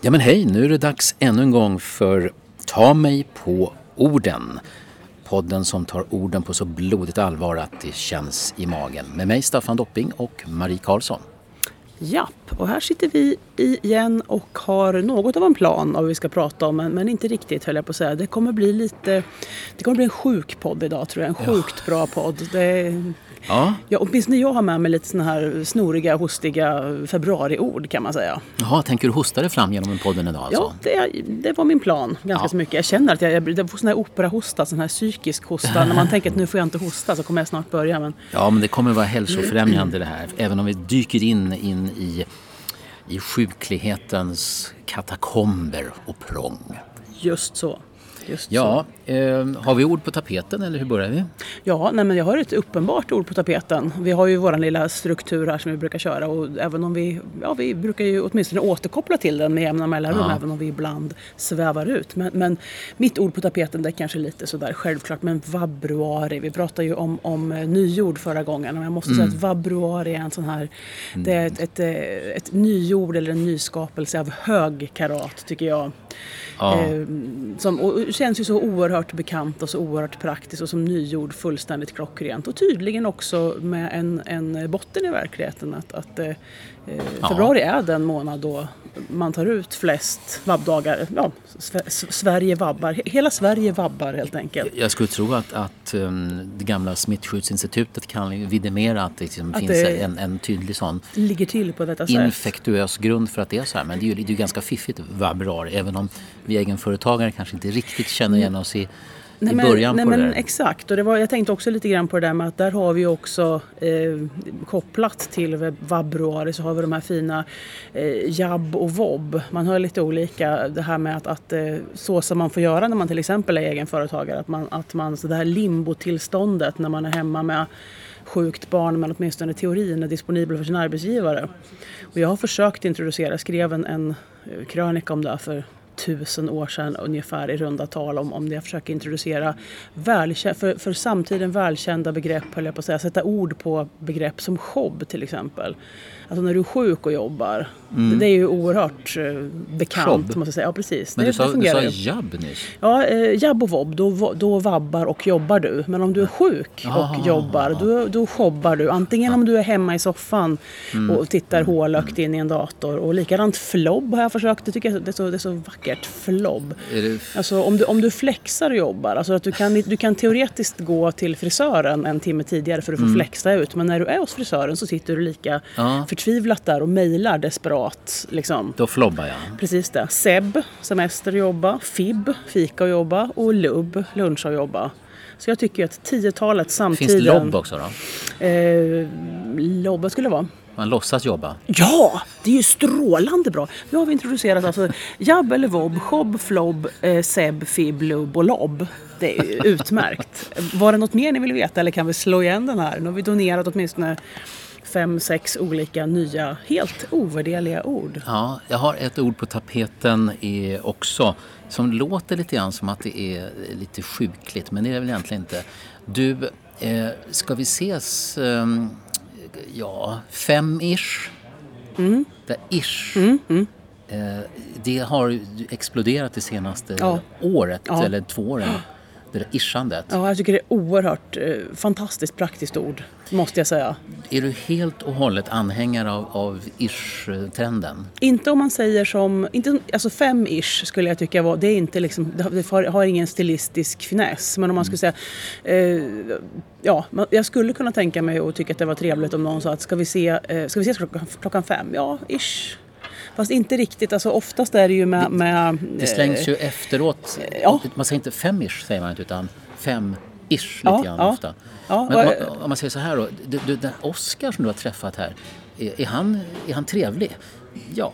Ja men hej, nu är det dags ännu en gång för Ta mig på orden. Podden som tar orden på så blodigt allvar att det känns i magen. Med mig Staffan Dopping och Marie Karlsson. Japp, och här sitter vi igen och har något av en plan av vad vi ska prata om, men, men inte riktigt höll jag på att säga. Det kommer bli lite, det kommer bli en sjuk podd idag tror jag, en sjukt bra podd. Det, Ja, ja, åtminstone jag har med mig lite såna här snoriga, hostiga februariord kan man säga. Jaha, tänker du hosta dig fram genom podden idag alltså? Ja, det, det var min plan ganska Ja. så mycket. Jag känner att jag, jag, jag får sån här operahosta, sån här psykisk hosta. När man tänker att nu får jag inte hosta så kommer jag snart börja. Men Ja, men det kommer vara hälsofrämjande det här. Även om vi dyker in, in i, i sjuklighetens katakomber och prång. just så. Just. Ja, eh, har vi ord på tapeten eller hur börjar vi? Ja, nej men jag har ett uppenbart ord på tapeten. Vi har ju vår lilla struktur här som vi brukar köra och även om vi, ja vi brukar ju åtminstone återkoppla till den med jämna mellanrum Ja. även om vi ibland svävar ut. Men, men mitt ord på tapeten det är kanske lite sådär självklart men vabruari. Vi pratade ju om, om eh, nyord förra gången och jag måste säga att vabruari är en sån här, det är ett, ett, eh, ett nyord eller en nyskapelse av hög karat tycker jag. Ja. Eh, som, och känns ju så oerhört bekant och så oerhört praktiskt och som nyord fullständigt klockrent. Och tydligen också med en, en botten i verkligheten att, att eh, eh, Ja. februari är den månad då man tar ut flest vabbdagar. Ja, Sverige vabbar. He- Hela Sverige vabbar helt enkelt. Jag skulle tro att, att um, det gamla smittskyddsinstitutet kan vidimera att det liksom Att finns det- en, en tydlig sån Det ligger till på detta sätt. infektuös grund för att det är så här. Men det är ju, det är ju ganska fiffigt vabruari även om vi egenföretagare kanske inte riktigt känner igen oss i, i början nej, på men det där. Exakt, och det var, jag tänkte också lite grann på det där med att där har vi också eh, kopplat till vabruari så har vi de här fina eh, jabb och vobb. Man har lite olika det här med att, att eh, så som man får göra när man till exempel är egenföretagare. Att man, att man så det här limbotillståndet när man är hemma med sjukt barn men åtminstone teorin är disponibel för sin arbetsgivare. Och jag har försökt introducera, skrev en, en eh, krönika om det här för tusen år sedan ungefär i runda tal om, om det jag försöker introducera välkä- för, för samtiden välkända begrepp, höll jag på att säga, sätta ord på begrepp som jobb till exempel. Alltså när du är sjuk och jobbar, det, det är ju oerhört eh, bekant Mm. Jobb? måste jag säga. Ja precis, Men det, du sa, det du sa jabb nyss. Ja, eh, jabb och vobb, då, då vabbar och jobbar du. Men om du är sjuk Ah, och jobbar, då, då jobbar du. Antingen om du är hemma i soffan Mm. och tittar hålögt in i en dator. Och likadant flobb har jag försökt. Det tycker jag det är så, det är så vackert. Flobb. Är det, Alltså om du, om du flexar och jobbar, alltså att du kan, du kan teoretiskt gå till frisören en timme tidigare för att få flexa ut. Men när du är hos frisören så sitter du lika Mm. Ja. förtvivlat där och mejlar desperat. Liksom. då flobbar jag. Precis det. Seb, semester och jobba. Fib, fika och jobba. Och lubb, luncha och jobba. Så jag tycker att tiotalet samtiden... Finns det lobb också då? Eh, vad skulle det vara? Man låtsas jobba. Ja, det är ju strålande bra. Nu har vi introducerat alltså jabb eller vobb, jobb, flobb, eh, seb, fib, lubb och lobb. Det är ju utmärkt. Var det något mer ni vill veta eller kan vi slå igen den här? Nu har vi donerat åtminstone fem, sex olika nya, helt ovärderliga ord. Ja, jag har ett ord på tapeten också som låter lite grann som att det är lite sjukligt, men det är det väl egentligen inte. Du, eh, ska vi ses, ehm, ja, fem-ish? Mm. Det ish. Eh, det har exploderat det senaste Ja. året, Ja. eller två åren. Det där ischandet. Ja, jag tycker det är oerhört eh, fantastiskt praktiskt ord, måste jag säga. Är du helt och hållet anhängare av, av ish-trenden? Inte om man säger som, inte, alltså fem-ish skulle jag tycka var, det är inte liksom, det har- har, ingen stilistisk finess. Men om man skulle säga, eh, ja, jag skulle kunna tänka mig och tycka att det var trevligt om någon sa att ska vi se, eh, ska vi ses klockan, klockan fem? Ja, ish. Fast inte riktigt, alltså oftast är det ju med... med Det slängs ju efteråt. ja. Man säger inte fem-ish säger man inte utan fem-ish lite Ja, grann ja. ofta. Ja, Men om, man, om man säger så här då. Du, du, den Oscar som du har träffat här. Är, är, han, är han trevlig? Ja,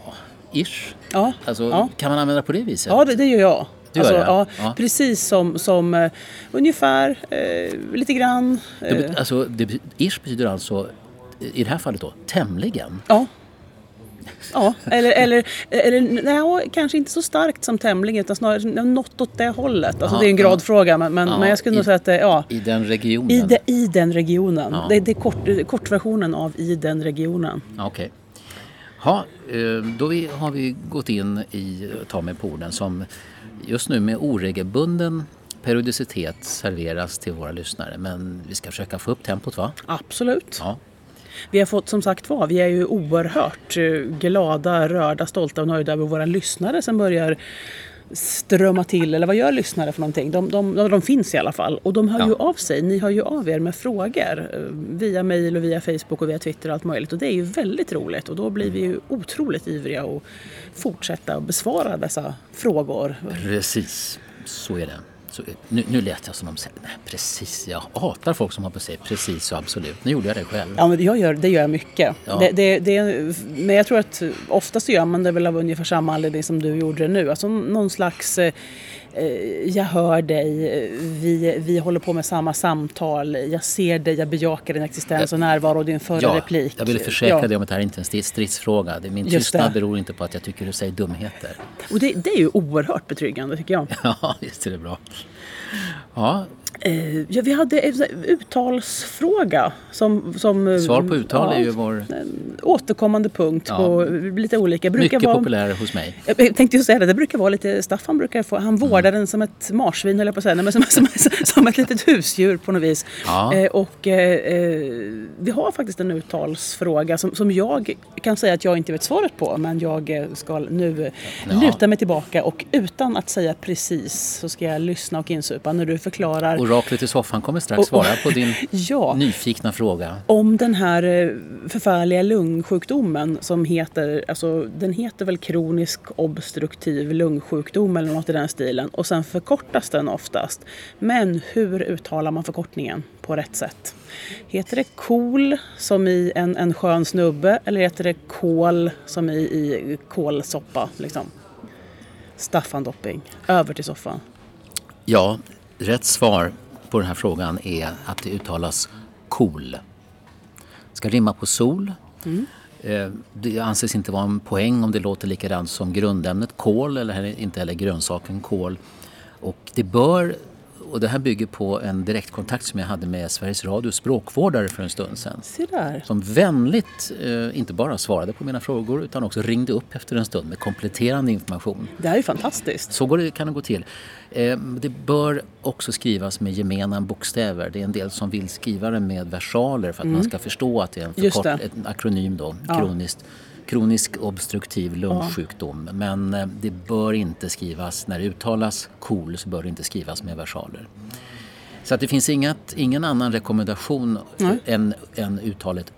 ish. Ja, Alltså, ja. Kan man använda på det viset? Ja, det, det gör jag. Du gör det, ja, ja. Precis som, som eh, ungefär, eh, lite grann. Det, Eh, bet- alltså, det, ish betyder alltså, i det här fallet då, tämligen. ja. Ja, eller, eller, eller nej, kanske inte så starkt som tämligen utan snarare något åt det hållet. Alltså Ja, det är en gradfråga men, men, Ja, men jag skulle i- nog säga att det, ja, I den regionen? i, de, i den regionen. Ja. Det, det är kort, kortversionen av i den regionen. Okej. Ja, eh, då har vi gått in i Ta mig på orden som just nu med oregelbunden periodicitet serveras till våra lyssnare. Men vi ska försöka få upp tempot va? Absolut. Ja. Vi har fått som sagt var, vi är ju oerhört eh, glada, rörda, stolta och nöjda över våra lyssnare som börjar strömma till, eller vad gör lyssnare för någonting? De, de, de finns i alla fall och de hör ja. ju av sig, ni hör ju av er med frågor eh, via mail och via Facebook och via Twitter och allt möjligt och det är ju väldigt roligt och då blir vi ju otroligt ivriga att fortsätta besvara dessa frågor. Precis, så är det. Så, nu, nu lät jag som de säger, nej precis, jag hatar folk som har på sig precis och absolut. Nu gjorde jag det själv. Ja, men jag gör, det gör jag mycket. Ja. Det, det, det, men jag tror att oftast gör man det väl av ungefär samma anledning som du gjorde det nu. Alltså någon slags eh, jag hör dig, vi, vi håller på med samma samtal, jag ser dig, jag bejakar din existens och närvaro och din förra ja, replik. Jag vill försäkra ja. dig om att det här inte är en stridsfråga. Min tystnad beror inte på att jag tycker du säger dumheter. Och det, det är ju oerhört betryggande tycker jag. Ja, visst är det bra. Ja, Eh, ja, vi hade en uttalsfråga. Som, som, eh, Svar på uttal ja, är ju vår... återkommande punkt ja. på lite olika. Brukar Mycket vara, populär hos mig. Jag tänkte ju säga det, det brukar vara lite, Staffan brukar få, han vårdar mm. den som ett marsvin höll jag på att säga, men som, som, som, som ett litet husdjur på något vis. Ja. Eh, och eh, vi har faktiskt en uttalsfråga som, som jag kan säga att jag inte vet svaret på, men jag ska nu ja. luta mig tillbaka och utan att säga precis så ska jag lyssna och insupa när du förklarar Oraklet i soffan kommer strax svara på din ja, nyfikna fråga. Om den här eh, förfärliga lungsjukdomen som heter, alltså den heter väl kronisk obstruktiv lungsjukdom eller något i den stilen och sen förkortas den oftast. Men hur uttalar man förkortningen på rätt sätt? Heter det KOL som i en, en skön snubbe eller heter det KOL som i, i kålsoppa? Liksom? Staffan Dopping, över till soffan. Ja, Rätt svar på den här frågan är att det uttalas KOL. ska rimma på sol. Mm. Eh, det anses inte vara en poäng om det låter likadant som grundämnet kol eller inte heller grönsaken kol. Och det bör och det här bygger på en direktkontakt som jag hade med Sveriges Radios språkvårdare för en stund sedan. Se där. Som vänligt eh, inte bara svarade på mina frågor utan också ringde upp efter en stund med kompletterande information. Det här är fantastiskt. Så går det, kan det gå till. Eh, det bör också skrivas med gemena bokstäver. Det är en del som vill skriva det med versaler för att mm. man ska förstå att det är en, förkort, en akronym då, ja. kroniskt kronisk obstruktiv lungsjukdom. Men eh, det bör inte skrivas, när det uttalas KOL så bör det inte skrivas med versaler. Så att det finns inget, ingen annan rekommendation än, än uttalet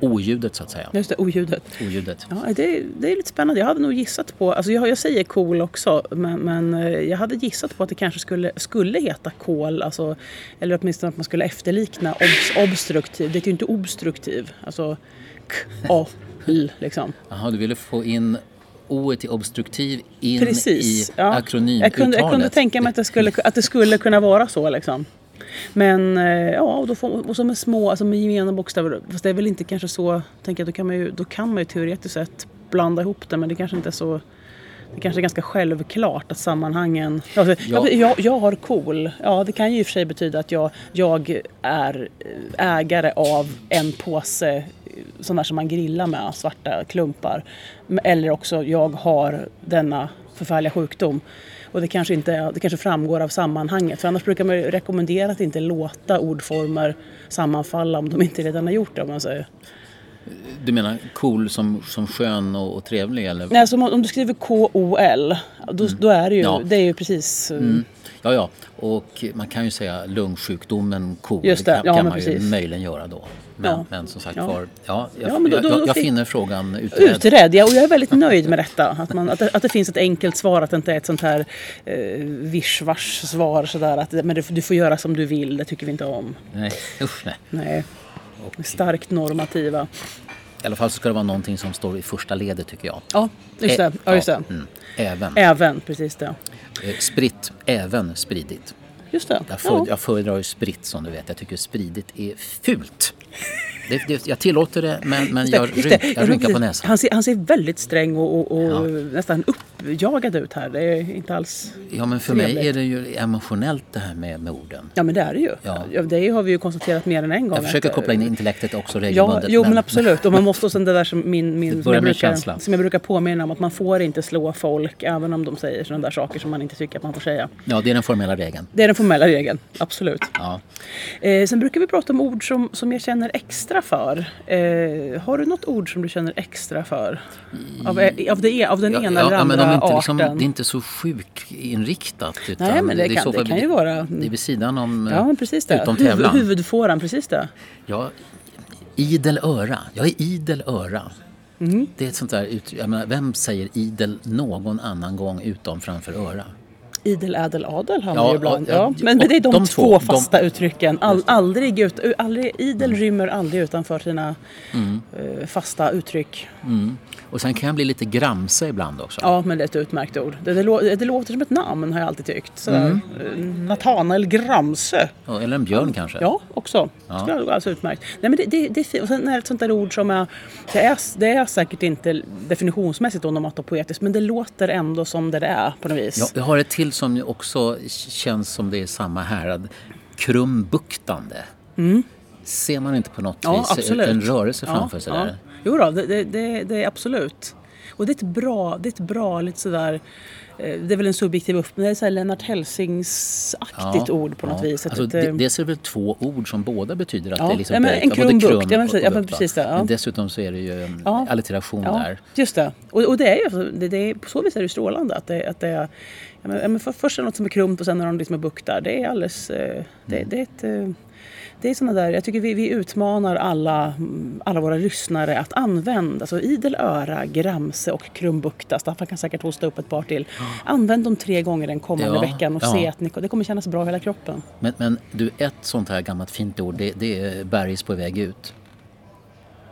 oljudet så att säga. Just det, oljudet. oljudet. Ja, det, det är lite spännande. Jag hade nog gissat på, alltså jag, jag säger kol också, men, men, eh, jag hade gissat på att det kanske skulle, skulle heta kol, alltså, eller åtminstone att man skulle efterlikna obs, obstruktiv. Det är ju inte obstruktiv, alltså k, a, Liksom. Jaha, du ville få in O till obstruktiv in Precis, i ja. akronymuttalet. Jag kunde, jag kunde tänka mig att det skulle, att det skulle kunna vara så. Liksom. Men eh, ja, och, då får, och så med små, alltså med gemena bokstäver. Fast det är väl inte kanske så, tänker jag, då kan man ju, då kan man ju teoretiskt sett blanda ihop det men det kanske inte är så det kanske är ganska självklart att sammanhangen... Alltså, ja. jag, jag har cool. Ja, det kan ju i och för sig betyda att jag, jag är ägare av en påse sådana där som man grillar med, svarta klumpar. Eller också jag har denna förfärliga sjukdom. Och det kanske, inte, det kanske framgår av sammanhanget. För annars brukar man rekommendera att inte låta ordformer sammanfalla om de inte redan har gjort det. Om man säger. Du menar cool som, som skön och, och trevlig? Eller? Nej, alltså om, du skriver K-O-L, då, mm. då, är det ju, ja. det är ju precis... Eh, mm. Ja, ja, och man kan ju säga lungsjukdomen KOL, Just det, ja, kan man precis. ju möjligen göra då. Men, ja. men som sagt var, ja, jag, ja, då, då, jag, jag finner frågan utredd. Utredd, ja, och jag är väldigt nöjd med detta. Att, man, att, det, att det finns ett enkelt svar, att det inte är ett sånt här eh, vischvars svar sådär att men det, du får göra som du vill, det tycker vi inte om. Nej, usch nej. nej. Och, Starkt normativa. I alla fall så ska det vara någonting som står i första ledet tycker jag. Ja, just det. Ja, just det. Mm. Även. Även, precis det. Eh, spritt, även spridit. Just det. Jag, för, ja. jag föredrar ju spritt som du vet. Jag tycker spridit är fult. Det, det, jag tillåter det men, men jag, ryn, jag rynkar på näsan. Han ser, han ser väldigt sträng och, och, och Ja. nästan uppjagad ut här. Det är inte alls... Ja men för mig Trevligt. är det ju emotionellt det här med, med orden. Ja men det är det ju. Ja. Ja. Det har vi ju konstaterat mer än en gång. Jag försöker att- koppla in intellektet också Ja, regelbundet. jo men absolut. Och man måste också det där som, min, min, som, jag brukar, som jag brukar påminna om att man får inte slå folk även om de säger sådana där saker som man inte tycker att man får säga. Ja, det är den formella regeln. Det är den formella regeln, absolut. Ja. Eh, sen brukar vi prata om ord som, som jag känner extra för. Eh, har du något ord som du känner extra för? Av, eh, av, det, av den Ja, ena ja, eller andra de inte, arten? liksom, det är inte så sjukinriktat. Utan Nej, men det i kan- det kan ju vara- Det är vid sidan om... ja, precis det. Utom tävlan. huvudfåran, precis det. Ja, idel öra. Jag är idel öra. Mm. Det är ett sånt där uttryck. Vem säger idel någon annan gång utom framför öra? Idel, ädel, adel har Ja, man ju ibland. ja, Ja, ja, men det är de, de två, två, de- fasta uttrycken. All, aldrig ut, aldrig, idel rymmer aldrig utanför sina eh, fasta uttryck. Mm. Och sen kan jag bli lite gramse ibland också. Ja, men det är ett utmärkt ord. Det, det, det låter som ett namn har jag alltid tyckt. Sådär. Eh, Nathanael Gramse. Ja, Eller en björn kanske. Ja, också. Ja. Skulle jag alldeles utmärkt. Nej, men det, det, det. Och sen är det ett sånt där ord som är det, är... det är säkert inte definitionsmässigt onomatopoetiskt men det låter ändå som det det är på något vis. Ja, jag har ett till som också känns som det är samma härad. Krumbuktande. Ser man inte på något Mm. Ja, vis absolut. en rörelse framför sig där? Jo då, det, det, det, är absolut. Och det är ett bra, det är ett bra lite sådär det är väl en subjektiv upp, men det är så här Lennart Hellsings-aktigt ord på något ja. vis. Alltså, det, eh, det väl två ord som båda betyder att Ja, det är liksom ja, men en krum ja, men precis- ja, men precis det, ja. Men dessutom så är det ju en Ja. allitteration Ja, där. just det. Och, och det är ju det, det på så vis är det ju strålande att det, att det är ja, men, ja, men för, först är det något som är krumt och sen är det något som är buktar. Det är alldeles, eh, det, Mm. det är ett eh, det är såna där, jag tycker vi, vi utmanar alla, alla våra lyssnare att använda, alltså idel öra, gramse och krumbukta. Staffan kan säkert hosta upp ett par till. Använd dem tre gånger den kommande Ja, veckan och ja. se att ni, det kommer kännas bra i hela kroppen. Men, men du, ett sånt här gammalt fint ord, det, det är bergis på väg ut.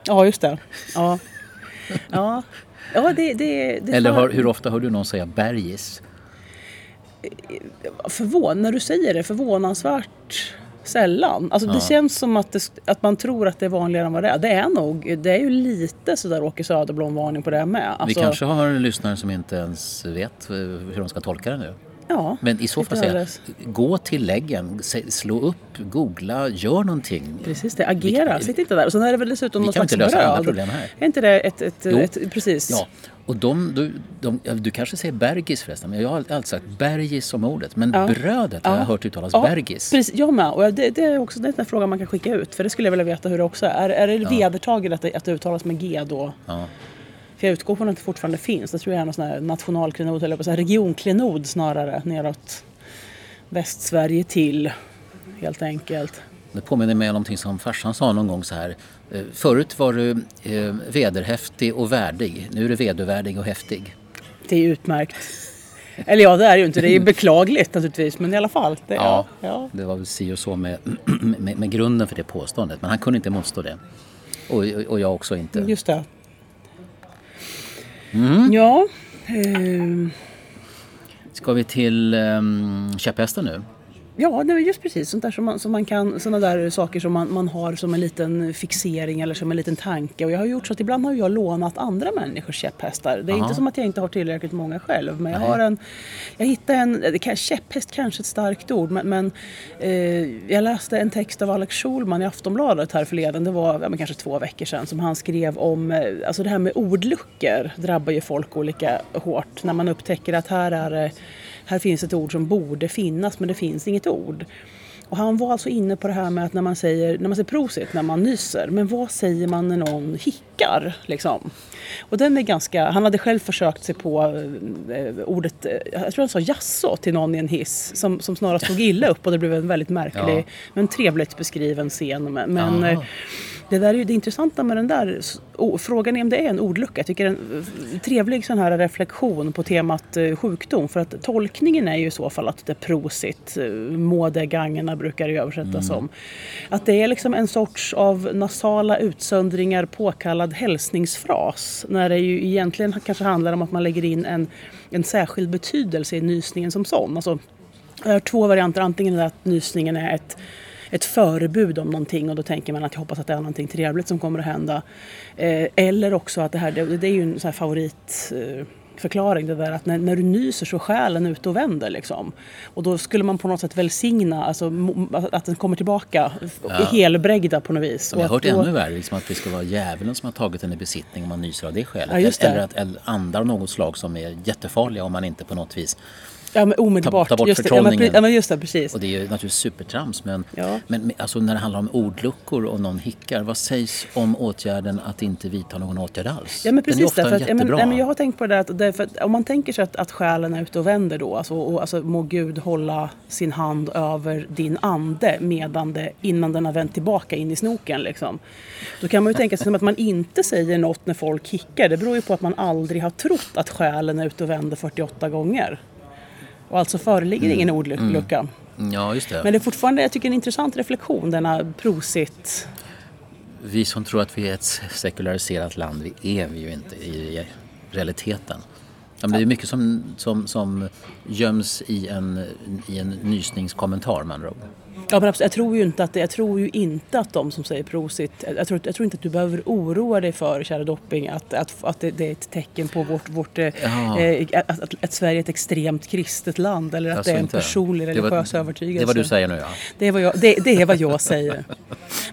Ja, just det. Ja, ja. ja det, det, det Eller har, hur ofta hör du någon säga bergis? förvån, när du säger det, förvånansvärt sällan. Alltså det Ja. känns som att, det, att man tror att det är vanligare än vad det är. Det är nog, det är ju lite sådär Åke Söderblom-varning på det med. Vi Alltså, kanske har lyssnare som inte ens vet hur de ska tolka det nu. Ja, Men i så fall säga, gå till läggen, slå upp, googla, gör någonting. Precis det, agera, Vi- sitt inte där. Och sen är det väl dessutom Vi någon kan inte slags lösa alla bröd. problem här. Är inte det ett, ett, ett precis? Ja, och de, du, de, ja, du kanske säger bergis förresten, men jag har alltid sagt bergis som ordet. Men Ja. brödet har Ja. jag hört uttalas Ja, bergis. Precis, jag med. Och det, det är också är en fråga man kan skicka ut. För det skulle jag vilja veta hur det också är. Är det vedertaget att det, att det uttalas med G då? Ja. För jag utgår från att det fortfarande finns. Det tror jag är någon sån här nationalklenod, eller på så här regionklenod snarare, neråt Västsverige till. Helt enkelt. Det påminner mig om någonting som farsan sa någon gång så här. eh, Förut var du eh, vederhäftig och värdig, nu är du vedervärdig och häftig. Det är utmärkt. Eller ja, det är ju inte. Det är beklagligt naturligtvis, men i alla fall. Det, Ja, ja. det var väl si och så med, med, med grunden för det påståendet. Men han kunde inte motstå det. Och, och jag också inte. Just det. Mm. Ja. ehm, Ska vi till um, käpphästen nu? Ja, det är just precis sånt där som man, som man kan, såna där saker som man, man har som en liten fixering eller som en liten tanke. Och jag har gjort så att ibland har jag lånat andra människors käpphästar. Det är Aha. inte som att jag inte har tillräckligt många själv. Men jag Nej. har en, jag hittade en, det kan, käpphäst kanske ett starkt ord, men, men eh, jag läste en text av Alex Schulman i Aftonbladet här förleden. Det var ja, kanske två veckor sedan som han skrev om, eh, alltså det här med ordluckor drabbar ju folk olika hårt. När man upptäcker att här är det här finns ett ord som borde finnas men det finns inget ord. Och han var alltså inne på det här med att när man säger, när man säger prosit när man nyser, men vad säger man när någon hickar? Liksom? Och den är ganska, han hade själv försökt sig på eh, ordet, eh, jag tror han sa jaså till någon i en hiss som, som snarast tog illa upp och det blev en väldigt märklig, Ja. men trevligt beskriven scen. Men, men Aha. Det där är ju det intressanta med den där s- o- frågan är om det är en ordlucka. Jag tycker det är en eh, trevlig sån här reflektion på temat eh, sjukdom. För att tolkningen är ju i så fall att det är prosit, eh, mådegangerna brukar det översättas som. Att det är liksom en sorts av nasala utsöndringar påkallad hälsningsfras. När det ju egentligen kanske handlar om att man lägger in en, en särskild betydelse i nysningen som sån. Alltså, jag har två varianter. Antingen att nysningen är ett ett förebud om någonting och då tänker man att jag hoppas att det är någonting trevligt som kommer att hända. Eh, eller också att det här, det, det är ju en här favorit eh, förklaring det där att när, när du nyser så är själen ute och vänder liksom. Och då skulle man på något sätt välsigna, alltså att den kommer tillbaka ja. helbrägda på något vis. jag har hört då... ännu värre, liksom att det ska vara djävulen som har tagit en i besittning om man nyser av det skälet. Ja, eller, eller att andar av något slag som är jättefarliga om man inte på något vis Ja, men omedelbart. Ta, ta bort just förtrollningen. Ja, men just det, precis. Och det är ju naturligtvis supertrams. Men, ja. men alltså när det handlar om ordluckor och någon hickar, vad sägs om åtgärden att inte vidta någon åtgärd alls? Ja, men precis. Den är ofta därför att, jättebra. Ja, men, jag har tänkt på det där att, att om man tänker sig att, att själen är ute och vänder då, alltså, och, alltså må Gud hålla sin hand över din ande medan det, innan den har vänt tillbaka in i snoken. Liksom. Då kan man ju tänka sig att man inte säger något när folk hickar. Det beror ju på att man aldrig har trott att själen är ute och vänder 48 gånger. Och alltså föreligger mm. ingen ordlucka. Mm. Ja, just det. Men det är fortfarande, jag tycker en intressant reflektion, denna prosit. Vi som tror att vi är ett sekulariserat land, vi är vi ju inte i realiteten. Ja, men det är mycket som, som, som göms i en, i en nysningskommentar med andra ord. Ja, men jag tror ju inte att, jag tror ju inte att de som säger prosit, jag tror, jag tror inte att du behöver oroa dig för, kära Dopping, att, att, att det, det är ett tecken på vårt, vårt eh, att, att, att, Sverige är ett extremt kristet land eller att alltså det är en inte. personlig religiös övertygelse. Det är vad du säger nu ja. Det är vad jag, det, det är vad jag säger.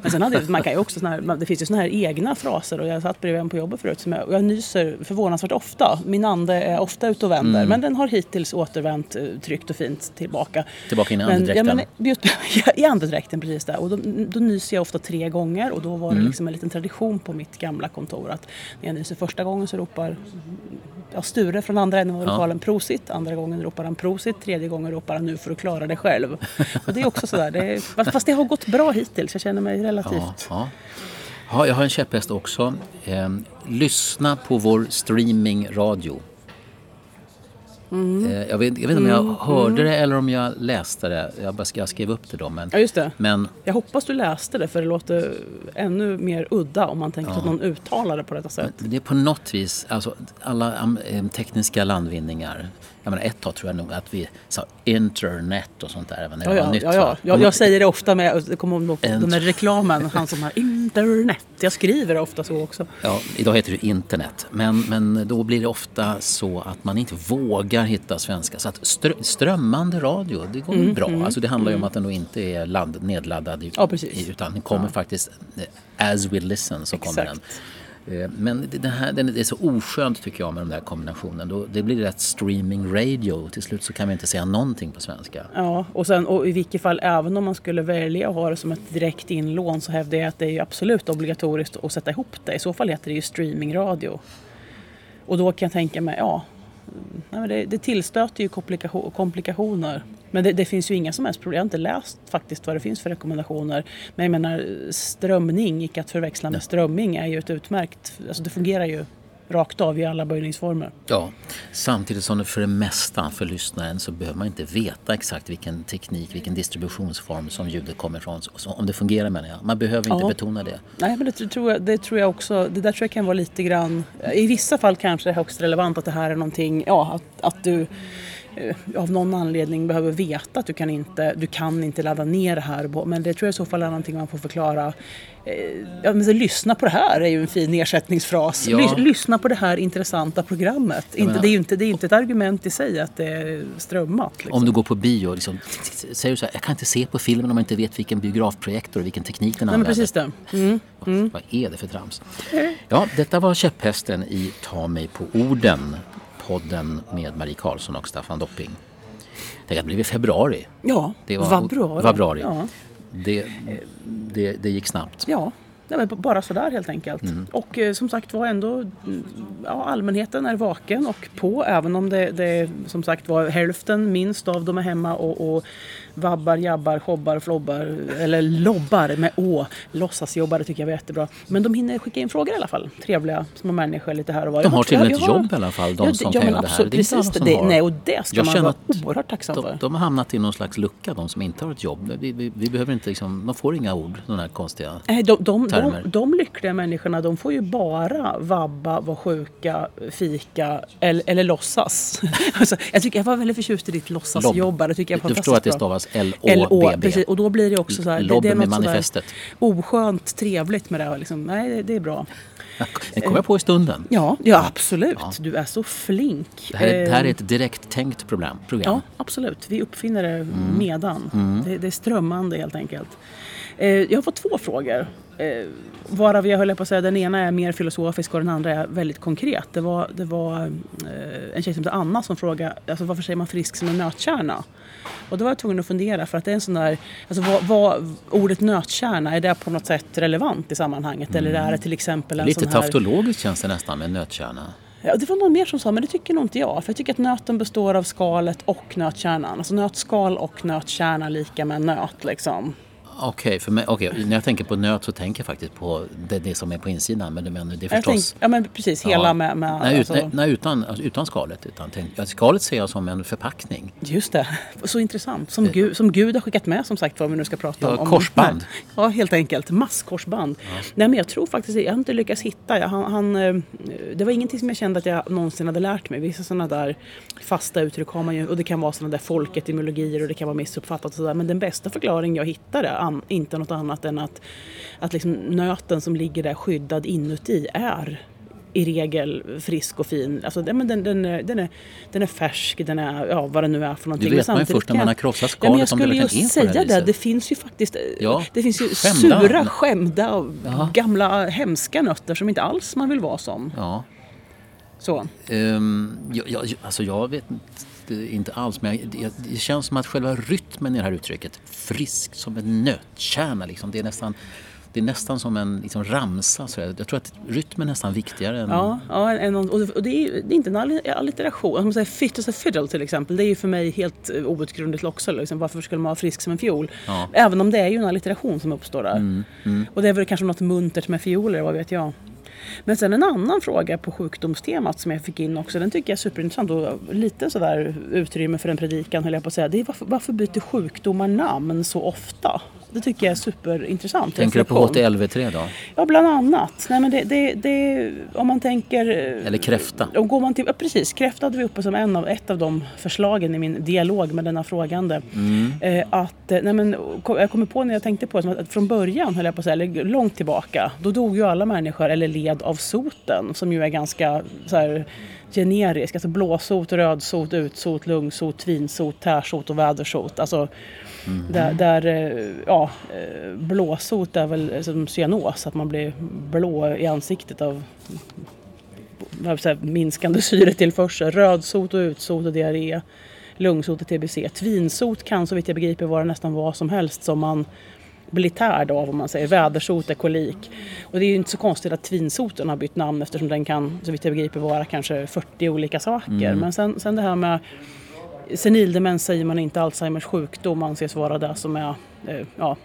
Men sen hade, man kan ju också, här, det finns ju såna här egna fraser och jag satt bredvid en på jobbet förut som jag, jag nyser förvånansvärt ofta. Min ande är ofta ute och vänder mm. men den har hittills återvänt eh, tryggt och fint tillbaka. Tillbaka in i andedräkten? Ja, i andedräkten precis där. Och då, då nyser jag ofta tre gånger och då var det mm. liksom en liten tradition på mitt gamla kontor att när jag nyser första gången så ropar ja, Sture från andra änden av lokalen ja. prosit, andra gången ropar han prosit, tredje gången ropar han nu får du klara dig själv. Och det är också sådär, det är, fast det har gått bra hittills, jag känner mig relativt ja, ja. Ja, jag har en käpphäst också. Eh, lyssna på vår streamingradio. Mm. Jag, vet, jag vet inte om jag mm. hörde det eller om jag läste det. Jag, bara, jag skrev upp det då. Men, ja, just det. Men, jag hoppas du läste det för det låter ännu mer udda om man tänker ja. att någon uttalar det på detta sätt. Men det är på något vis, alltså alla tekniska landvinningar jag menar, ett tag tror jag nog att vi sa internet och sånt där. Även ja, ja, nytt, ja, ja. Jag, jag, säger det ofta med, det kommer ihåg den där reklamen, han som har internet. Jag skriver ofta så också. Ja, idag heter det internet. Men, men då blir det ofta så att man inte vågar hitta svenska. Så att strö, strömmande radio, det går mm, bra. Mm, alltså det handlar ju mm. om att den då inte är ladd, nedladdad ja, utan den kommer faktiskt eh, as we listen så kommer Exakt. den. Eh, men det, här, det är så oskönt tycker jag med den där kombinationen. det blir rätt streaming radio. Till slut så kan vi inte säga någonting på svenska. Ja, och, sen, och i vilket fall även om man skulle välja att ha det som ett direkt inlån så hävdar jag att det är absolut obligatoriskt att sätta ihop det. I så fall heter det ju streaming radio. Och då kan jag tänka mig, ja, det, det tillstöter ju komplikationer. Men det, det, finns ju inga som helst problem. Jag har inte läst faktiskt vad det finns för rekommendationer. Men jag menar strömning, icke att förväxla med strömming, är ju ett utmärkt... Alltså det fungerar ju rakt av i alla böjningsformer. Ja, samtidigt som det för det mesta för lyssnaren så behöver man inte veta exakt vilken teknik, vilken distributionsform som ljudet kommer ifrån. Så om det fungerar menar jag. Man behöver inte ja. betona det. Nej, men det tror, jag, det tror jag också. Det där tror jag kan vara lite grann... I vissa fall kanske det är högst relevant att det här är någonting, ja, att, att du av någon anledning behöver veta att du kan inte, du kan inte ladda ner det här. Men det tror jag i så fall är någonting man får förklara. Eh, ja, men så, lyssna på det här är ju en fin ersättningsfras. Ja. Lyssna på det här intressanta programmet. Inte, det är ju inte, det är inte ett argument i sig att det är strömmat. Liksom. Om du går på bio, liksom, säger du så här, jag kan inte se på filmen om jag inte vet vilken biografprojektor och vilken teknik den använder. Nej, precis det. Mm. Mm. Vad är det för trams? Ja, detta var käpphästen i Ta mig på orden podden med Marie Karlsson och Staffan Dopping. Tänk att det blev i februari. Ja, det var, februari. februari. Ja. Det, det, det gick snabbt. Ja, Nej, bara sådär helt enkelt. Mm. Och eh, som sagt var ändå ja, allmänheten är vaken och på även om det, det som sagt var hälften minst av dem är hemma och, och vabbar, jabbar, jobbar, flobbar eller lobbar med å. Låtsasjobbare tycker jag var jättebra. Men de hinner skicka in frågor i alla fall. Trevliga små människor lite här och var. De har till och med ett jobb i alla fall, de ja, som ja, kan göra det här. Det är precis, det, det, nej, och det ska jag man vara oerhört tacksam de, för. De har hamnat i någon slags lucka, de som inte har ett jobb. Vi, vi, vi behöver inte liksom, de får inga ord, de här konstiga Nej, de, de, termer. de, de lyckliga människorna de får ju bara vabba, vara sjuka, fika eller, eller låtsas. alltså, jag, tycker, jag var väldigt förtjust i ditt låtsasjobb. Jag tycker jag är du förstår att det fantastiskt precis. Och då blir det också så här, det, det är något manifestet. oskönt trevligt med det. här, Liksom. Nej, det, det är bra. Det kom jag på i stunden. Ja, ja absolut. Du är så flink. Det här är, det här är Eh, ett direkt tänkt program. program. Ja, absolut. Vi uppfinner det Mm. medan. Det, det är strömmande helt enkelt. Eh, jag har fått två frågor. Eh, varav jag höll på att säga den ena är mer filosofisk och den andra är väldigt konkret. Det var, det var en tjej som heter Anna som frågade alltså, varför säger man frisk som en nötkärna? Och då var jag tvungen att fundera för att det är en sån där, alltså vad, vad, ordet nötkärna, är det på något sätt relevant i sammanhanget? Eller är det till exempel en Lite sån här... tautologiskt känns det nästan med nötkärna. Ja, det var någon mer som sa, men det tycker nog inte jag. För jag tycker att nöten består av skalet och nötkärnan. Alltså nötskal och nötkärna lika med nöt liksom. Okej, mig, okej, när jag tänker på nöt så tänker jag faktiskt på det, det som är på insidan. Men, men det är förstås... tänk, ja men precis, hela Ja. med... med nej, alltså, nej, nej, utan, alltså, utan skalet. Utan, tänk, ja, skalet ser jag som en förpackning. Just det, så intressant. Som, Gud, som Gud har skickat med som sagt vad vi nu ska prata Ja, om. om. korsband. Ja, helt enkelt. Masskorsband. Nej, men jag tror faktiskt, jag har inte lyckats hitta. Jag, han, han, eh, det var ingenting som jag kände att jag någonsin hade lärt mig. Vissa sådana där fasta uttryck har man ju. Och det kan vara sådana där folketymologier och det kan vara missuppfattat och sådär. Men den bästa förklaring jag hittade, an, inte något annat än att, att liksom nöten som ligger där skyddad inuti är i regel frisk och fin. Alltså, den, den, den, är, den, är, den är färsk, den är ja, vad det nu är för någonting. Det vet man ju först när man jag- har krossat Ja, skalet jag om det skulle verkligen ju är på det säga det. viset. Det finns ju faktiskt Ja, det finns ju skämda. sura, skämda, Ja. gamla hemska nötter som inte alls man vill vara som. Ja. Så. Ehm, jag, jag, alltså jag vet inte, inte alls, men det, det känns som att själva rytmen i det här uttrycket, frisk som en nötkärna, liksom, det, är nästan, det är nästan som en liksom, ramsa. Så jag, tror att rytmen är nästan viktigare än... Ja, ja en, och det- är, det är inte en alli- allitteration. Som säger fit as a fiddle till exempel. Det är ju för mig helt eh, outgrundligt också. Liksom. Varför skulle man vara frisk som en fiol? Ja. Även om det är ju en allitteration som uppstår där. Mm, Och det är väl kanske något muntert med fioler, vad vet jag. Men sen en annan fråga på sjukdomstemat som jag fick in också, den tycker jag är superintressant och lite sådär utrymme för en predikan höll jag på att säga. Det är varför, varför byter sjukdomar namn så ofta? Det tycker jag är superintressant. Tänker du på reflektion. HTLV-3 då? Ja, bland annat. Nej, men det, det, det, om man tänker... Eller kräfta? Och går man till, ja, precis, kräfta hade vi uppe som en av, ett av de förslagen i min dialog med denna frågande. Mm. Eh, att, eh, nej men, jag kommer på när jag tänkte på det, att från början, höll jag på att säga, eller långt tillbaka, då dog ju alla människor eller led av soten som ju är ganska så här, generisk. Alltså blåsot, rödsot, utsot, lungsot, tvinsot, tärsot och vädersot. Alltså, där, där eh, ja, eh, blåsot är väl som cyanos, att man blir blå i ansiktet av minskande syretillförsel. Rödsot och utsot och diarré. Lungsot och tbc. Tvinsot kan så vitt jag begriper vara nästan vad som helst som man blir tärd av om man säger. Vädersot är kolik. Och det är ju inte så konstigt att tvinsoten har bytt namn eftersom den kan så vitt jag begriper vara kanske 40 olika saker. Men sen, sen det här med senildemens säger man inte Alzheimers sjukdom anses vara det som är eh, ja,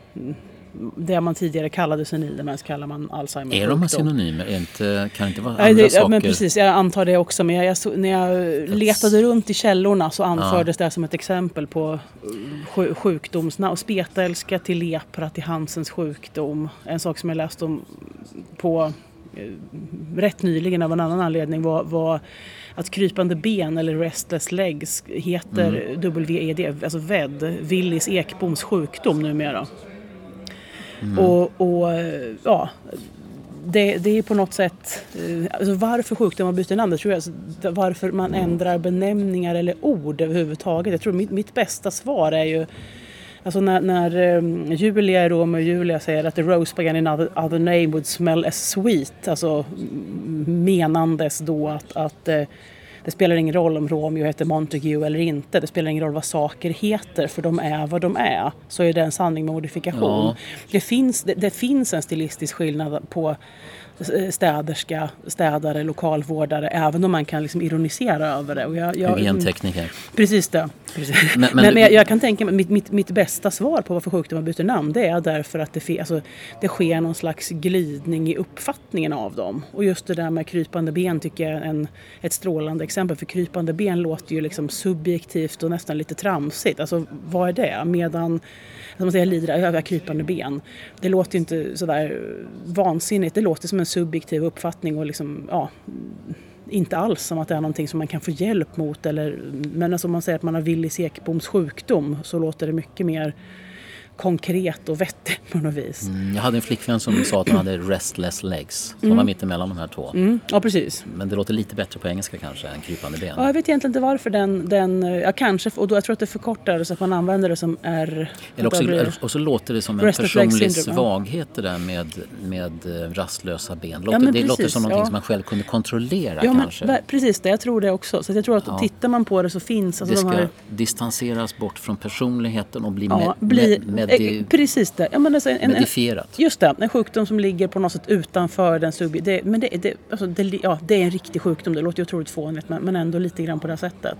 det man tidigare kallade senildemens kallar man Alzheimers Är de här synonymer? Är inte, kan det inte vara Nej, andra det, saker? ja, men precis, jag antar det också. Men jag, jag, när jag letade runt i källorna så anfördes det som ett exempel på eh, sju, sjukdomsnamn. Spetälska till lepra till Hansens sjukdom. En sak som jag läste om på rätt nyligen av en annan anledning var, var att krypande ben eller restless legs heter WED, alltså VED, Willis Ekboms sjukdom numera. Och, och eh, ja, det, det är på något sätt, eh, alltså varför sjukdomar byter namn, det tror jag, alltså, varför man ändrar benämningar eller ord överhuvudtaget. Jag tror mitt, mitt bästa svar är ju Alltså när, när um, Julia, Romeo och Julia säger att the rose by any other, other name would smell as sweet. Alltså menandes då att, att eh, det spelar ingen roll om Romeo heter Montague eller inte. Det spelar ingen roll vad saker heter för de är vad de är. Så är det en sanning med modifikation. Ja. Det, finns, det, det finns en stilistisk skillnad på städerska, städare, lokalvårdare, även om man kan liksom ironisera över det. Och jag, jag, Hygientekniker. Precis det. Precis. Men, men, men jag, jag, kan tänka mig, mitt, mitt, mitt bästa svar på varför sjukdomar byter namn, det är därför att det, alltså, det sker någon slags glidning i uppfattningen av dem. Och just det där med krypande ben tycker jag är en, ett strålande exempel. För krypande ben låter ju liksom subjektivt och nästan lite tramsigt. Alltså vad är det? Medan som man säger, lider av krypande ben. Det låter ju inte sådär vansinnigt. Det låter som en subjektiv uppfattning och liksom, ja, inte alls som att det är någonting som man kan få hjälp mot. Eller, men alltså om man säger att man har Willis Ekboms sjukdom så låter det mycket mer konkret och vettigt på något vis. Mm, jag hade en flickvän som sa att hon hade restless legs. Som mm. var mittemellan de här två. Mm. Ja, precis. Men det låter lite bättre på engelska kanske än krypande ben. Ja, jag vet egentligen inte varför den, den ja kanske, och då, jag tror att det förkortar så att man använder det som R. Eller också, blir... och så låter det som en personlig svaghet det där med, med eh, rastlösa ben. Låter, ja, det precis, låter som någonting ja. som man själv kunde kontrollera ja, kanske. Men, precis det, jag tror det också. Så jag tror att ja. tittar man på det så finns... Alltså det ska de här... distanseras bort från personligheten och bli ja, med, bli, med, med det... Precis det. Ja, men alltså en. En, just det, en sjukdom som ligger på något sätt utanför den subjektiva... Men det, det, alltså det, ja, det är en riktig sjukdom, det låter ju otroligt fånigt men ändå lite grann på det sättet.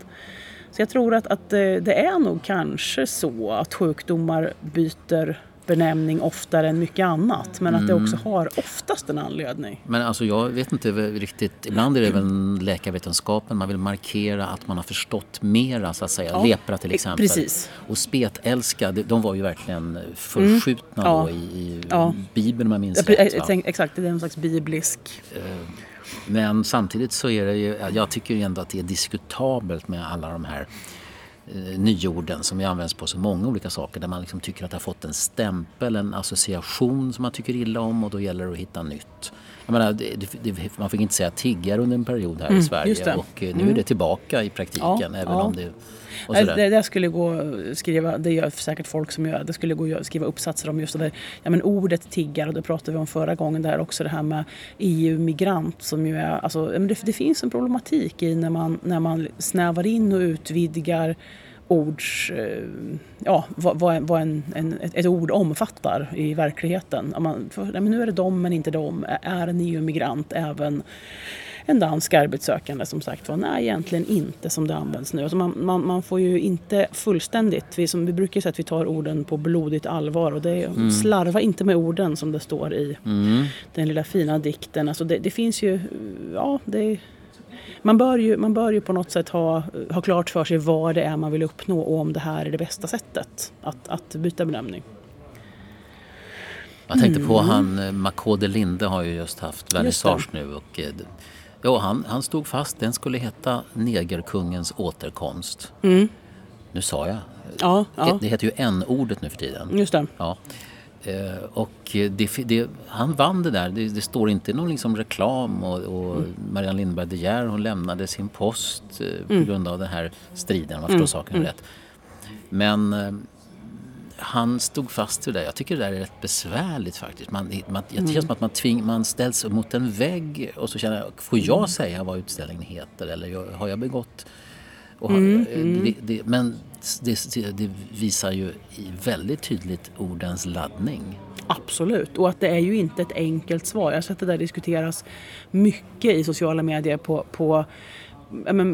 Så jag tror att, att det är nog kanske så att sjukdomar byter benämning oftare än mycket annat. Men att det också mm. har oftast en anledning. Men alltså jag vet inte riktigt. Ibland är det väl läkarvetenskapen. Man vill markera att man har förstått mera så att säga. Ja, Lepra till exempel. Precis. Och spetälska, de var ju verkligen förskjutna mm. ja. i, i ja. Bibeln om jag minns ja, rätt. Exakt, det är en slags biblisk... Eh, men samtidigt så är det ju, jag tycker ändå att det är diskutabelt med alla de här eh, nyorden som används på så många olika saker där man liksom tycker att det har fått en stämpel, en association som man tycker illa om och då gäller det att hitta nytt. Jag menar, det, det, man fick inte säga tiggare under en period här mm, i Sverige och eh, nu är det mm. tillbaka i praktiken ja, även ja. om det det, det skulle gå skriva, det gör säkert folk som gör, det skulle gå att skriva uppsatser om just det där, ja men ordet tiggare, och det pratade vi om förra gången där också det här med EU-migrant som ju är, alltså det, det finns en problematik i när man, när man snävar in och utvidgar ords, eh, ja, vad, vad, vad en, en, ett ord omfattar i verkligheten. Man, för, nej, men nu är det de men inte de. Är en EU-migrant även en dansk arbetssökande som sagt var. Nej, egentligen inte som det används nu. Alltså man, man, man, får ju inte fullständigt, vi, som, vi brukar säga att vi tar orden på blodigt allvar och det är, mm. slarva inte med orden som det står i mm. den lilla fina dikten. Alltså det, det finns ju, ja, det man bör, ju, man bör ju på något sätt ha, ha klart för sig vad det är man vill uppnå och om det här är det bästa sättet att, att byta benämning. Jag tänkte på mm. han, eh, Makode Linde har ju just haft vernissage nu och eh, Ja, han, han stod fast. Den skulle heta Negerkungens återkomst. Mm. Nu sa jag. Ja, ja. Det heter ju n-ordet nu för tiden. Just det. Ja. Eh, och det, det, han vann det där. Det, det står inte någon liksom reklam och, och mm. Marianne Lindberg De Geer hon lämnade sin post eh, på mm. grund av den här striden om jag förstår mm. saken mm. rätt. Men eh, han stod fast vid det. Jag tycker det där är rätt besvärligt faktiskt. Man, man, känns mm. som att man, tving, man ställs mot en vägg och så känner jag, får jag säga vad utställningen heter eller har jag begått... Och, mm, eh, mm. Det, det, men det, det, visar ju väldigt tydligt ordens laddning. Absolut, och att det är ju inte ett enkelt svar. Jag har sett det där diskuteras mycket i sociala medier på, på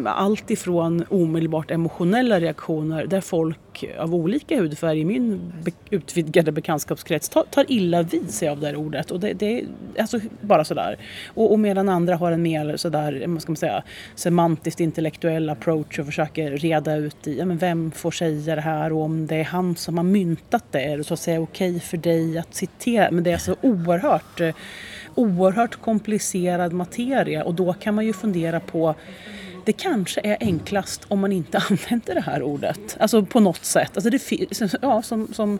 allt ifrån omedelbart emotionella reaktioner där folk av olika hudfärg i min be utvidgade bekantskapskrets tar, tar, illa vid sig av det här ordet. Och det, det är alltså bara sådär. Och, och medan andra har en mer sådär, vad ska man säga, semantiskt intellektuell approach och försöker reda ut i ja, men vem får säga det här och om det är han som har myntat det, är det så att säga okej okay för dig att citera? Men det är så oerhört oerhört komplicerad materia och då kan man ju fundera på det kanske är enklast om man inte använder det här ordet. Alltså på något sätt. Alltså det, ja, som, som,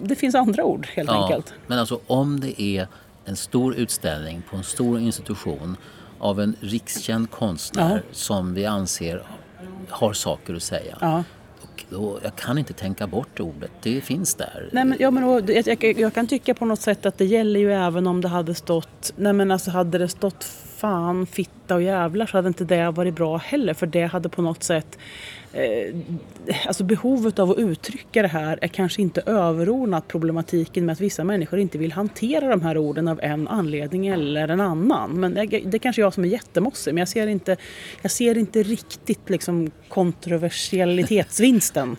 det finns andra ord helt ja, enkelt. Men alltså om det är en stor utställning på en stor institution av en rikskänd konstnär ja. som vi anser har saker att säga. Ja. Jag kan inte tänka bort ordet, det finns där. Nej, men, ja, men, och, jag, jag, jag, kan tycka på något sätt att det gäller ju även om det hade stått, nej men alltså hade det stått fan, fitta och jävlar så hade inte det varit bra heller för det hade på något sätt alltså behovet av att uttrycka det här är kanske inte överordnat problematiken med att vissa människor inte vill hantera de här orden av en anledning eller en annan. Men det, det är kanske jag som är jättemossig men jag ser inte, jag ser inte riktigt liksom kontroversialitetsvinsten.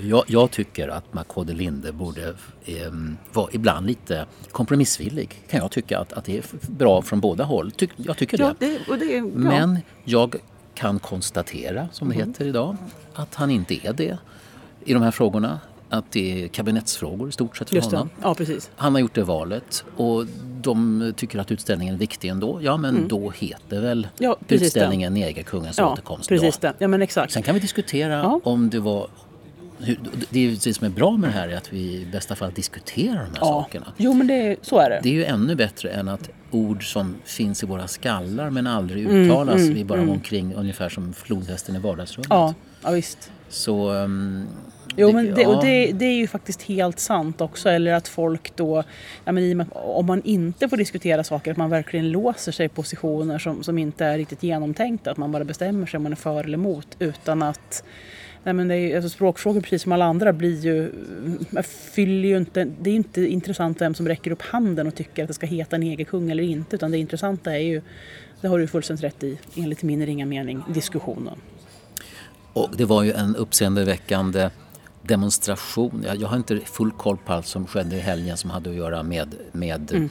jag, jag, tycker att Makode Linde borde eh, vara ibland lite kompromissvillig. Kan jag tycka att, att det är bra från båda håll. Ty, jag tycker ja, det. det, det Men jag kan konstatera, som det mm. heter idag, att han inte är det i de här frågorna. Att det är kabinettsfrågor i stort sett för Just honom. Ja, precis. Han har gjort det valet och de tycker att utställningen är viktig ändå. Ja men mm. då heter väl ja, utställningen Negerkungens ja, återkomst. Precis då. Det. Ja, men exakt. Sen kan vi diskutera ja. om det var det är det som är bra med det här är att vi i bästa fall diskuterar de här ja. sakerna. Jo men det, så är det. Det är ju ännu bättre än att ord som finns i våra skallar men aldrig mm, uttalas. Mm, mm, vi bara mm. omkring ungefär som flodhästen i vardagsrummet. Ja, ja visst. Så... Um, Jo, men det, och det, det, är ju faktiskt helt sant också. Eller att folk då, ja, men om man inte får diskutera saker, att man verkligen låser sig i positioner som, som inte är riktigt genomtänkta. Att man bara bestämmer sig om man är för eller emot utan att Nej, men det är, alltså språkfrågor precis som alla andra blir ju, fyller ju inte, det är ju inte intressant vem som räcker upp handen och tycker att det ska heta negerkung eller inte utan det intressanta är ju, det har du fullständigt rätt i, enligt min ringa mening, diskussionen. Och det var ju en uppseendeväckande demonstration. Jag, jag har inte full koll på allt som skedde i helgen som hade att göra med, med mm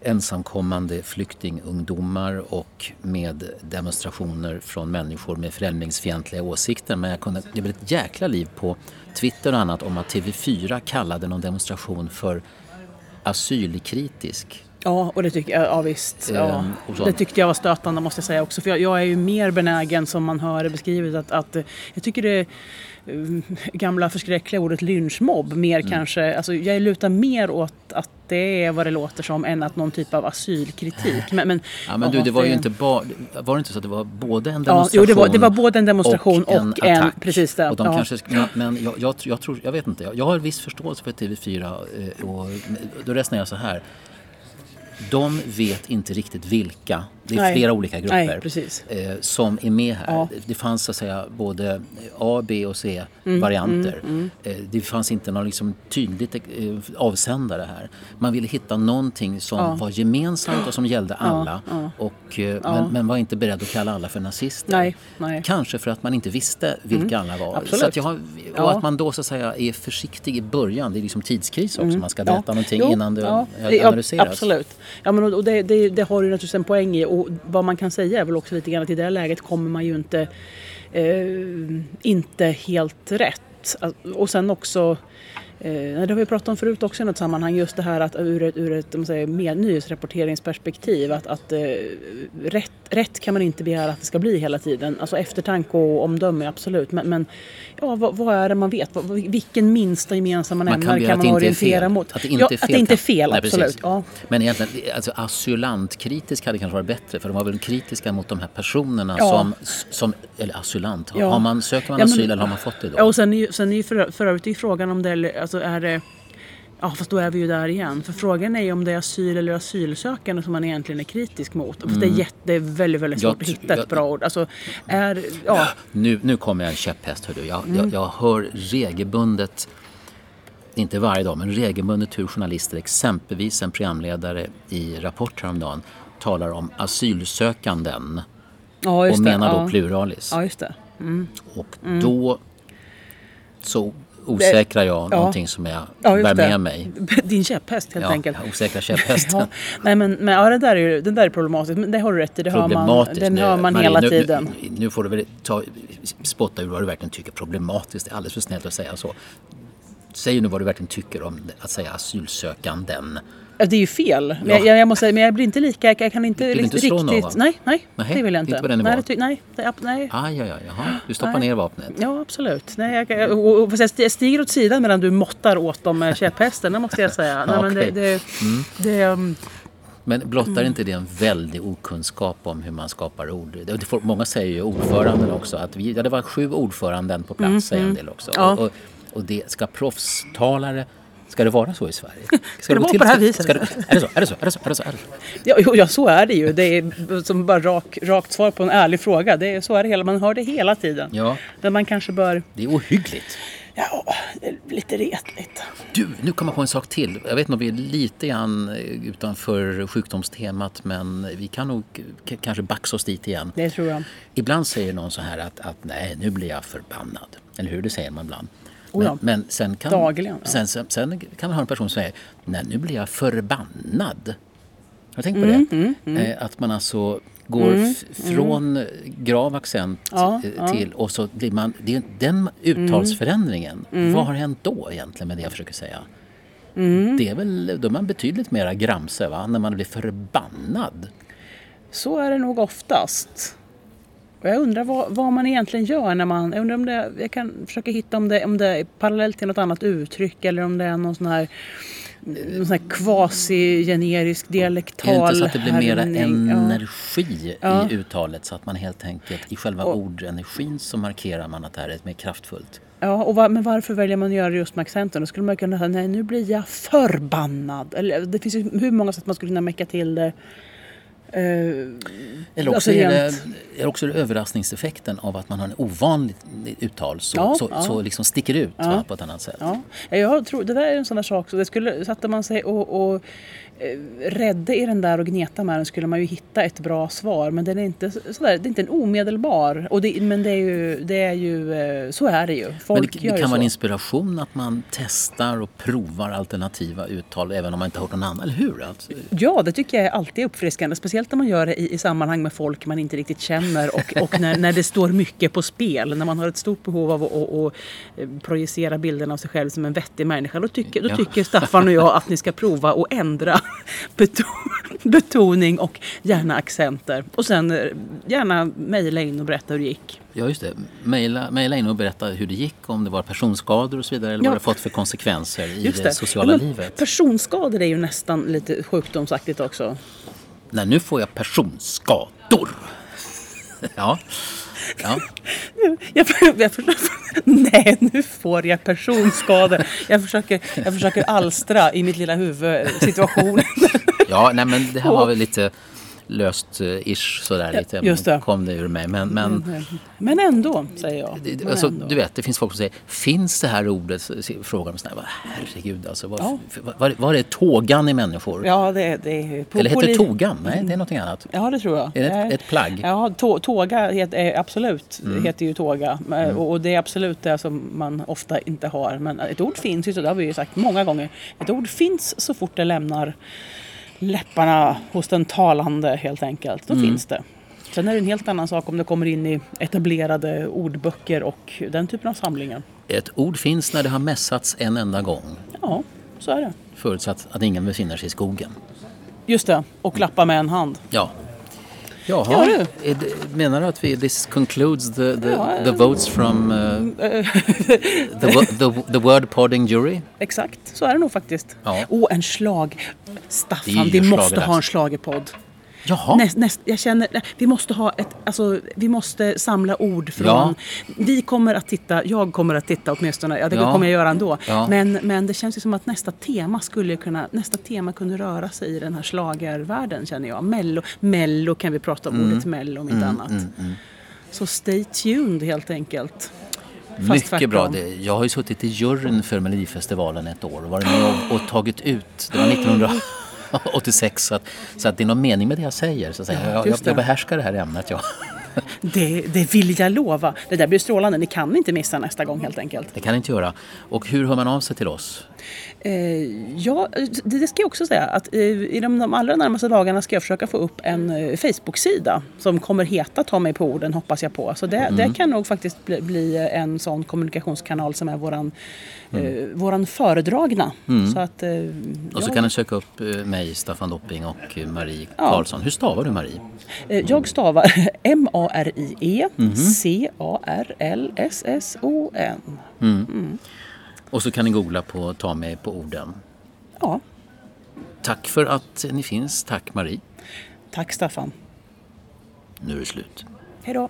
ensamkommande flyktingungdomar och med demonstrationer från människor med främlingsfientliga åsikter. Men jag kunde, det blev ett jäkla liv på Twitter och annat om att TV4 kallade någon demonstration för asylkritisk. Ja, och det tycker jag, ja visst. Ja. Ehm, det tyckte jag var stötande måste jag säga också. För jag, jag är ju mer benägen som man hör det beskrivet att, att jag tycker det gamla förskräckliga ordet lynchmobb mer mm. kanske, alltså jag lutar mer åt att det är vad det låter som än att någon typ av asylkritik. Men, men, ja, men du, det var ju inte bara, var det inte så att det var både en demonstration ja, jo, det, var, det var både en demonstration och, en, och en, attack. precis det. Och de ja. kanske, men jag, jag, jag, tror, jag vet inte, jag, jag har viss förståelse för TV4 eh, och då resonerar jag så här de vet inte riktigt vilka, det är Nej. flera olika grupper Nej, eh, som är med här. Ja. Det fanns så att säga både A, B och C-varianter. Mm, mm, mm. eh, det fanns inte någon liksom tydligt eh, avsändare här. Man ville hitta någonting som ja. var gemensamt och som gällde alla. Ja, och, eh, men, men, var inte beredd att kalla alla för nazister. Nej, nej. Kanske för att man inte visste vilka mm. alla var. Absolut. Så att har, och att man då så att säga är försiktig i början. Det är liksom tidskris också. Mm. Man ska berätta ja. någonting jo, innan det analyseras. Absolut. Ja, men och det, det, det, har ju naturligtvis en poäng i och vad man kan säga är väl också lite grann att i det läget kommer man ju inte, eh, inte helt rätt. Och sen också Eh, det har vi pratat om förut också i något sammanhang, just det här att ur ett, ur ett säger, mer nyhetsrapporteringsperspektiv att, att eh, rätt, rätt kan man inte begära att det ska bli hela tiden. Alltså eftertanke och omdöme absolut, men, men ja, vad, vad, är det man vet? Vilken minsta gemensamma nämnare kan, kan man orientera mot? Att det inte är fel, att det inte är fel Nej, absolut. Ja. Men egentligen, alltså, asylantkritisk hade kanske varit bättre för de var väl kritiska mot de här personerna ja. som, som, eller asylant, har man, söker man asyl men, eller har man fått det då? Ja, och sen är, sen är ju för, för övrigt frågan om det alltså är det Ja fast då är vi ju där igen. För frågan är ju om det är asyl eller asylsökande som man egentligen är kritisk mot. Mm. För det, är mm. jätte, det är väldigt, väldigt svårt jag, att hitta ett bra ord. Alltså, är, ja. nu, nu kommer jag en käpphäst hör du. Jag, mm. jag, jag hör regelbundet inte varje dag, men regelbundet hur journalister, exempelvis en programledare i Rapport häromdagen, talar om asylsökanden. Ja, och menar då ja. pluralis. Ja, just det. Mm. Och då så osäkrar jag ja. någonting som jag ja, bär med mig. Din käpphäst helt ja, enkelt. osäkra käpphästen. ja. Nej men, men ja, det där är den där är problematiskt. Men det har du rätt i. Det hör man, den hör man Marie, hela nu, tiden. Nu, nu, får du väl ta, spotta ur vad du verkligen tycker problematiskt. Det är alldeles för snällt att säga så. Säg nu vad du verkligen tycker om att säga asylsökanden. Det är ju fel. Men, ja. jag, jag, måste, men jag blir inte lika, jag kan inte, vill du inte riktigt... slå någon? Nej, nej, nej, det vill jag inte. Inte på den nivån? Nej, nej, det, nej. Ah, ja, ja, jaha. Du stoppar nej. ner vapnet? Ja, absolut. Nej, jag, och, och, jag stiger åt sidan medan du måttar åt dem med käpphästen, det måste jag säga. Nej, men det, det, mm. det um, men blottar mm. inte det en väldig okunskap om hur man skapar ord? Många säger ju ordföranden också. Att vi, ja, det var sju ordföranden på plats, mm. säger en mm. del också. Ja. Och, och, det ska proffstalare Ska det vara så i Sverige? Ska det gå vara till- på det här ska- viset? Ska det, är det så? Är det så? Är det så? Är det så? Är det så? Ja, jo, ja, så är det ju. Det är som bara rak, rakt svar på en ärlig fråga. Det är, så är det hela. Man hör det hela tiden. Ja, Men man kanske bör... det är ohyggligt. Ja, det är lite retligt. Du, nu kommer jag på en sak till. Jag vet om vi är lite grann eh, utanför sjukdomstemat men vi kan nog kanske baxa oss dit igen. Det tror jag. Ibland säger någon så här att, att nej, nu blir jag förbannad. Eller hur? Det säger man ibland. Oh ja. Men, men sen, kan, Dagligen, ja. sen, sen, sen kan man ha en person som säger nej, nu blir jag förbannad. Har du tänkt på Mm, det? Eh, att man alltså går f- från grav accent Ja, eh, ja. Mm. till och så blir man... Det är, den uttalsförändringen, vad har hänt då egentligen med det jag försöker säga? Mm. Det är väl, då är man betydligt mera gramse va? när man blir förbannad. Så är det nog oftast. Och jag undrar vad, vad man egentligen gör när man... Jag undrar om det... Jag kan försöka hitta om det, om det är parallellt till något annat uttryck eller om det är någon sån här någon sån här quasi-generisk dialektal Är det inte så att det blir mera energi Ja. i uttalet så att man helt enkelt i själva ordenergin så markerar man att det här är mer kraftfullt? Ja, och va, men varför väljer man att göra det just med accenten? Då skulle man kunna säga nej nu blir jag förbannad. Eller, det finns ju hur många sätt man skulle kunna mecka till det. Eh, Eller också, alltså är, det, är också det överraskningseffekten av att man har en ovanligt uttal så, Ja, så, ja. så liksom sticker ut va, på ett annat sätt. Ja, jag tror det där är en sån där sak. Så det skulle, satte man sig och, och rädde i den där och gneta med den skulle man ju hitta ett bra svar. Men den är inte så- sådär, det är inte en omedelbar. Och det, men det är ju, det är ju, eh, så är det ju. Men Folk det, gör det ju kan så. vara en inspiration att man testar och provar alternativa uttal även om man inte har hört någon annan, eller hur? Alltså, Ja, det tycker jag är alltid uppfriskande. Speciellt när man gör det i, i sammanhang med folk man inte riktigt känner och, och när, när det står mycket på spel. När man har ett stort behov av att, att eh, projicera bilden av sig själv som en vettig människa. Då tycker, då Ja. tycker Staffan och jag att ni ska prova att ändra betoning och gärna accenter. Och sen eh, gärna mejla in och berätta hur det gick. Ja, just det. Maila in och berätta hur det gick, om det var personskador och så vidare eller Ja. vad det fått för konsekvenser i Just det, sociala Ja, livet. Personskador är ju nästan lite sjukdomsaktigt också. Nej, nu får jag personskador. ja. Ja. Jag, jag försöker, nej, nu får jag personskador. Jag försöker, jag försöker alstra i mitt lilla huvud situationen. Ja, nej men det här var väl lite löst eh, ish sådär lite. just det. Kom det ur mig. Men, men Men ändå, säger jag. det- Men alltså, ändå. du vet, det finns folk som säger, finns det här ordet? Frågar de sådär, "Vad- herregud alltså. Vad, Ja. vad, vad är tågan i människor? Ja, det, det är... på- Eller heter li- togan? Nej, det är någonting annat. Ja, det tror jag. Är det ett, ett plagg? Ja, tå, tåga het, är absolut Mm. heter ju tåga. Och, och det är absolut det som man ofta inte har. Men ett ord finns ju, så det har vi ju sagt många gånger. Ett ord finns så fort det lämnar läpparna hos den talande helt enkelt. Då Mm. finns det. Sen är det en helt annan sak om det kommer in i etablerade ordböcker och den typen av samlingar. Ett ord finns när det har mässats en enda gång. Ja, så är det. Förutsatt att ingen befinner sig i skogen. Just det, och klappa med en hand. Ja. Jaha, Ja, är det, menar du att vi, this concludes the, the, Ja, the votes from uh, the, the, the word podding jury? Exakt, så är det nog faktiskt. Ja. Åh, en slag. Staffan, vi måste ha en schlagerpodd. Jaha, Näst, näst, jag känner, vi måste ha ett, alltså, vi måste samla ord från, Ja. vi kommer att titta, jag kommer att titta åtminstone, ja det Ja. kommer jag göra ändå. Ja. Men, men det känns ju som att nästa tema skulle kunna, nästa tema kunde röra sig i den här slagervärlden känner jag. Mello, mello kan vi prata om, Mm. ordet mello om inte annat. Så stay tuned helt enkelt. Fast mycket tvärtom. bra. Det, jag har ju suttit i juryn för Melodifestivalen ett år och varit med och, och tagit ut, det var 1986 så att, så att det är någon mening med det jag säger. Så att säga. Ja, jag, jag, jag behärskar det här ämnet. Ja. Det, det vill jag lova. Det där blir strålande. Ni kan inte missa nästa gång helt enkelt. Det kan jag inte göra. Och hur hör man av sig till oss? Eh, ja, det, det ska jag också säga att eh, i de, de allra närmaste dagarna ska jag försöka få upp en eh, Facebook-sida som kommer heta Ta mig på orden hoppas jag på. Så det, Mm. det kan nog faktiskt bli, bli en sån kommunikationskanal som är våran, eh, våran föredragna. Så att, eh, Mm. Och så jag, kan du söka upp eh, mig, Staffan Dopping och eh, Marie Ja. Karlsson. Hur stavar du Marie? eh, jag stavar M-A-R-I-E Mhm. C-A-R-L-S-S-O-N. Och så kan ni googla på Ta mig på orden. Ja, Tack för att ni finns. Tack Marie. tack Staffan. Nu är det slut. Hej då.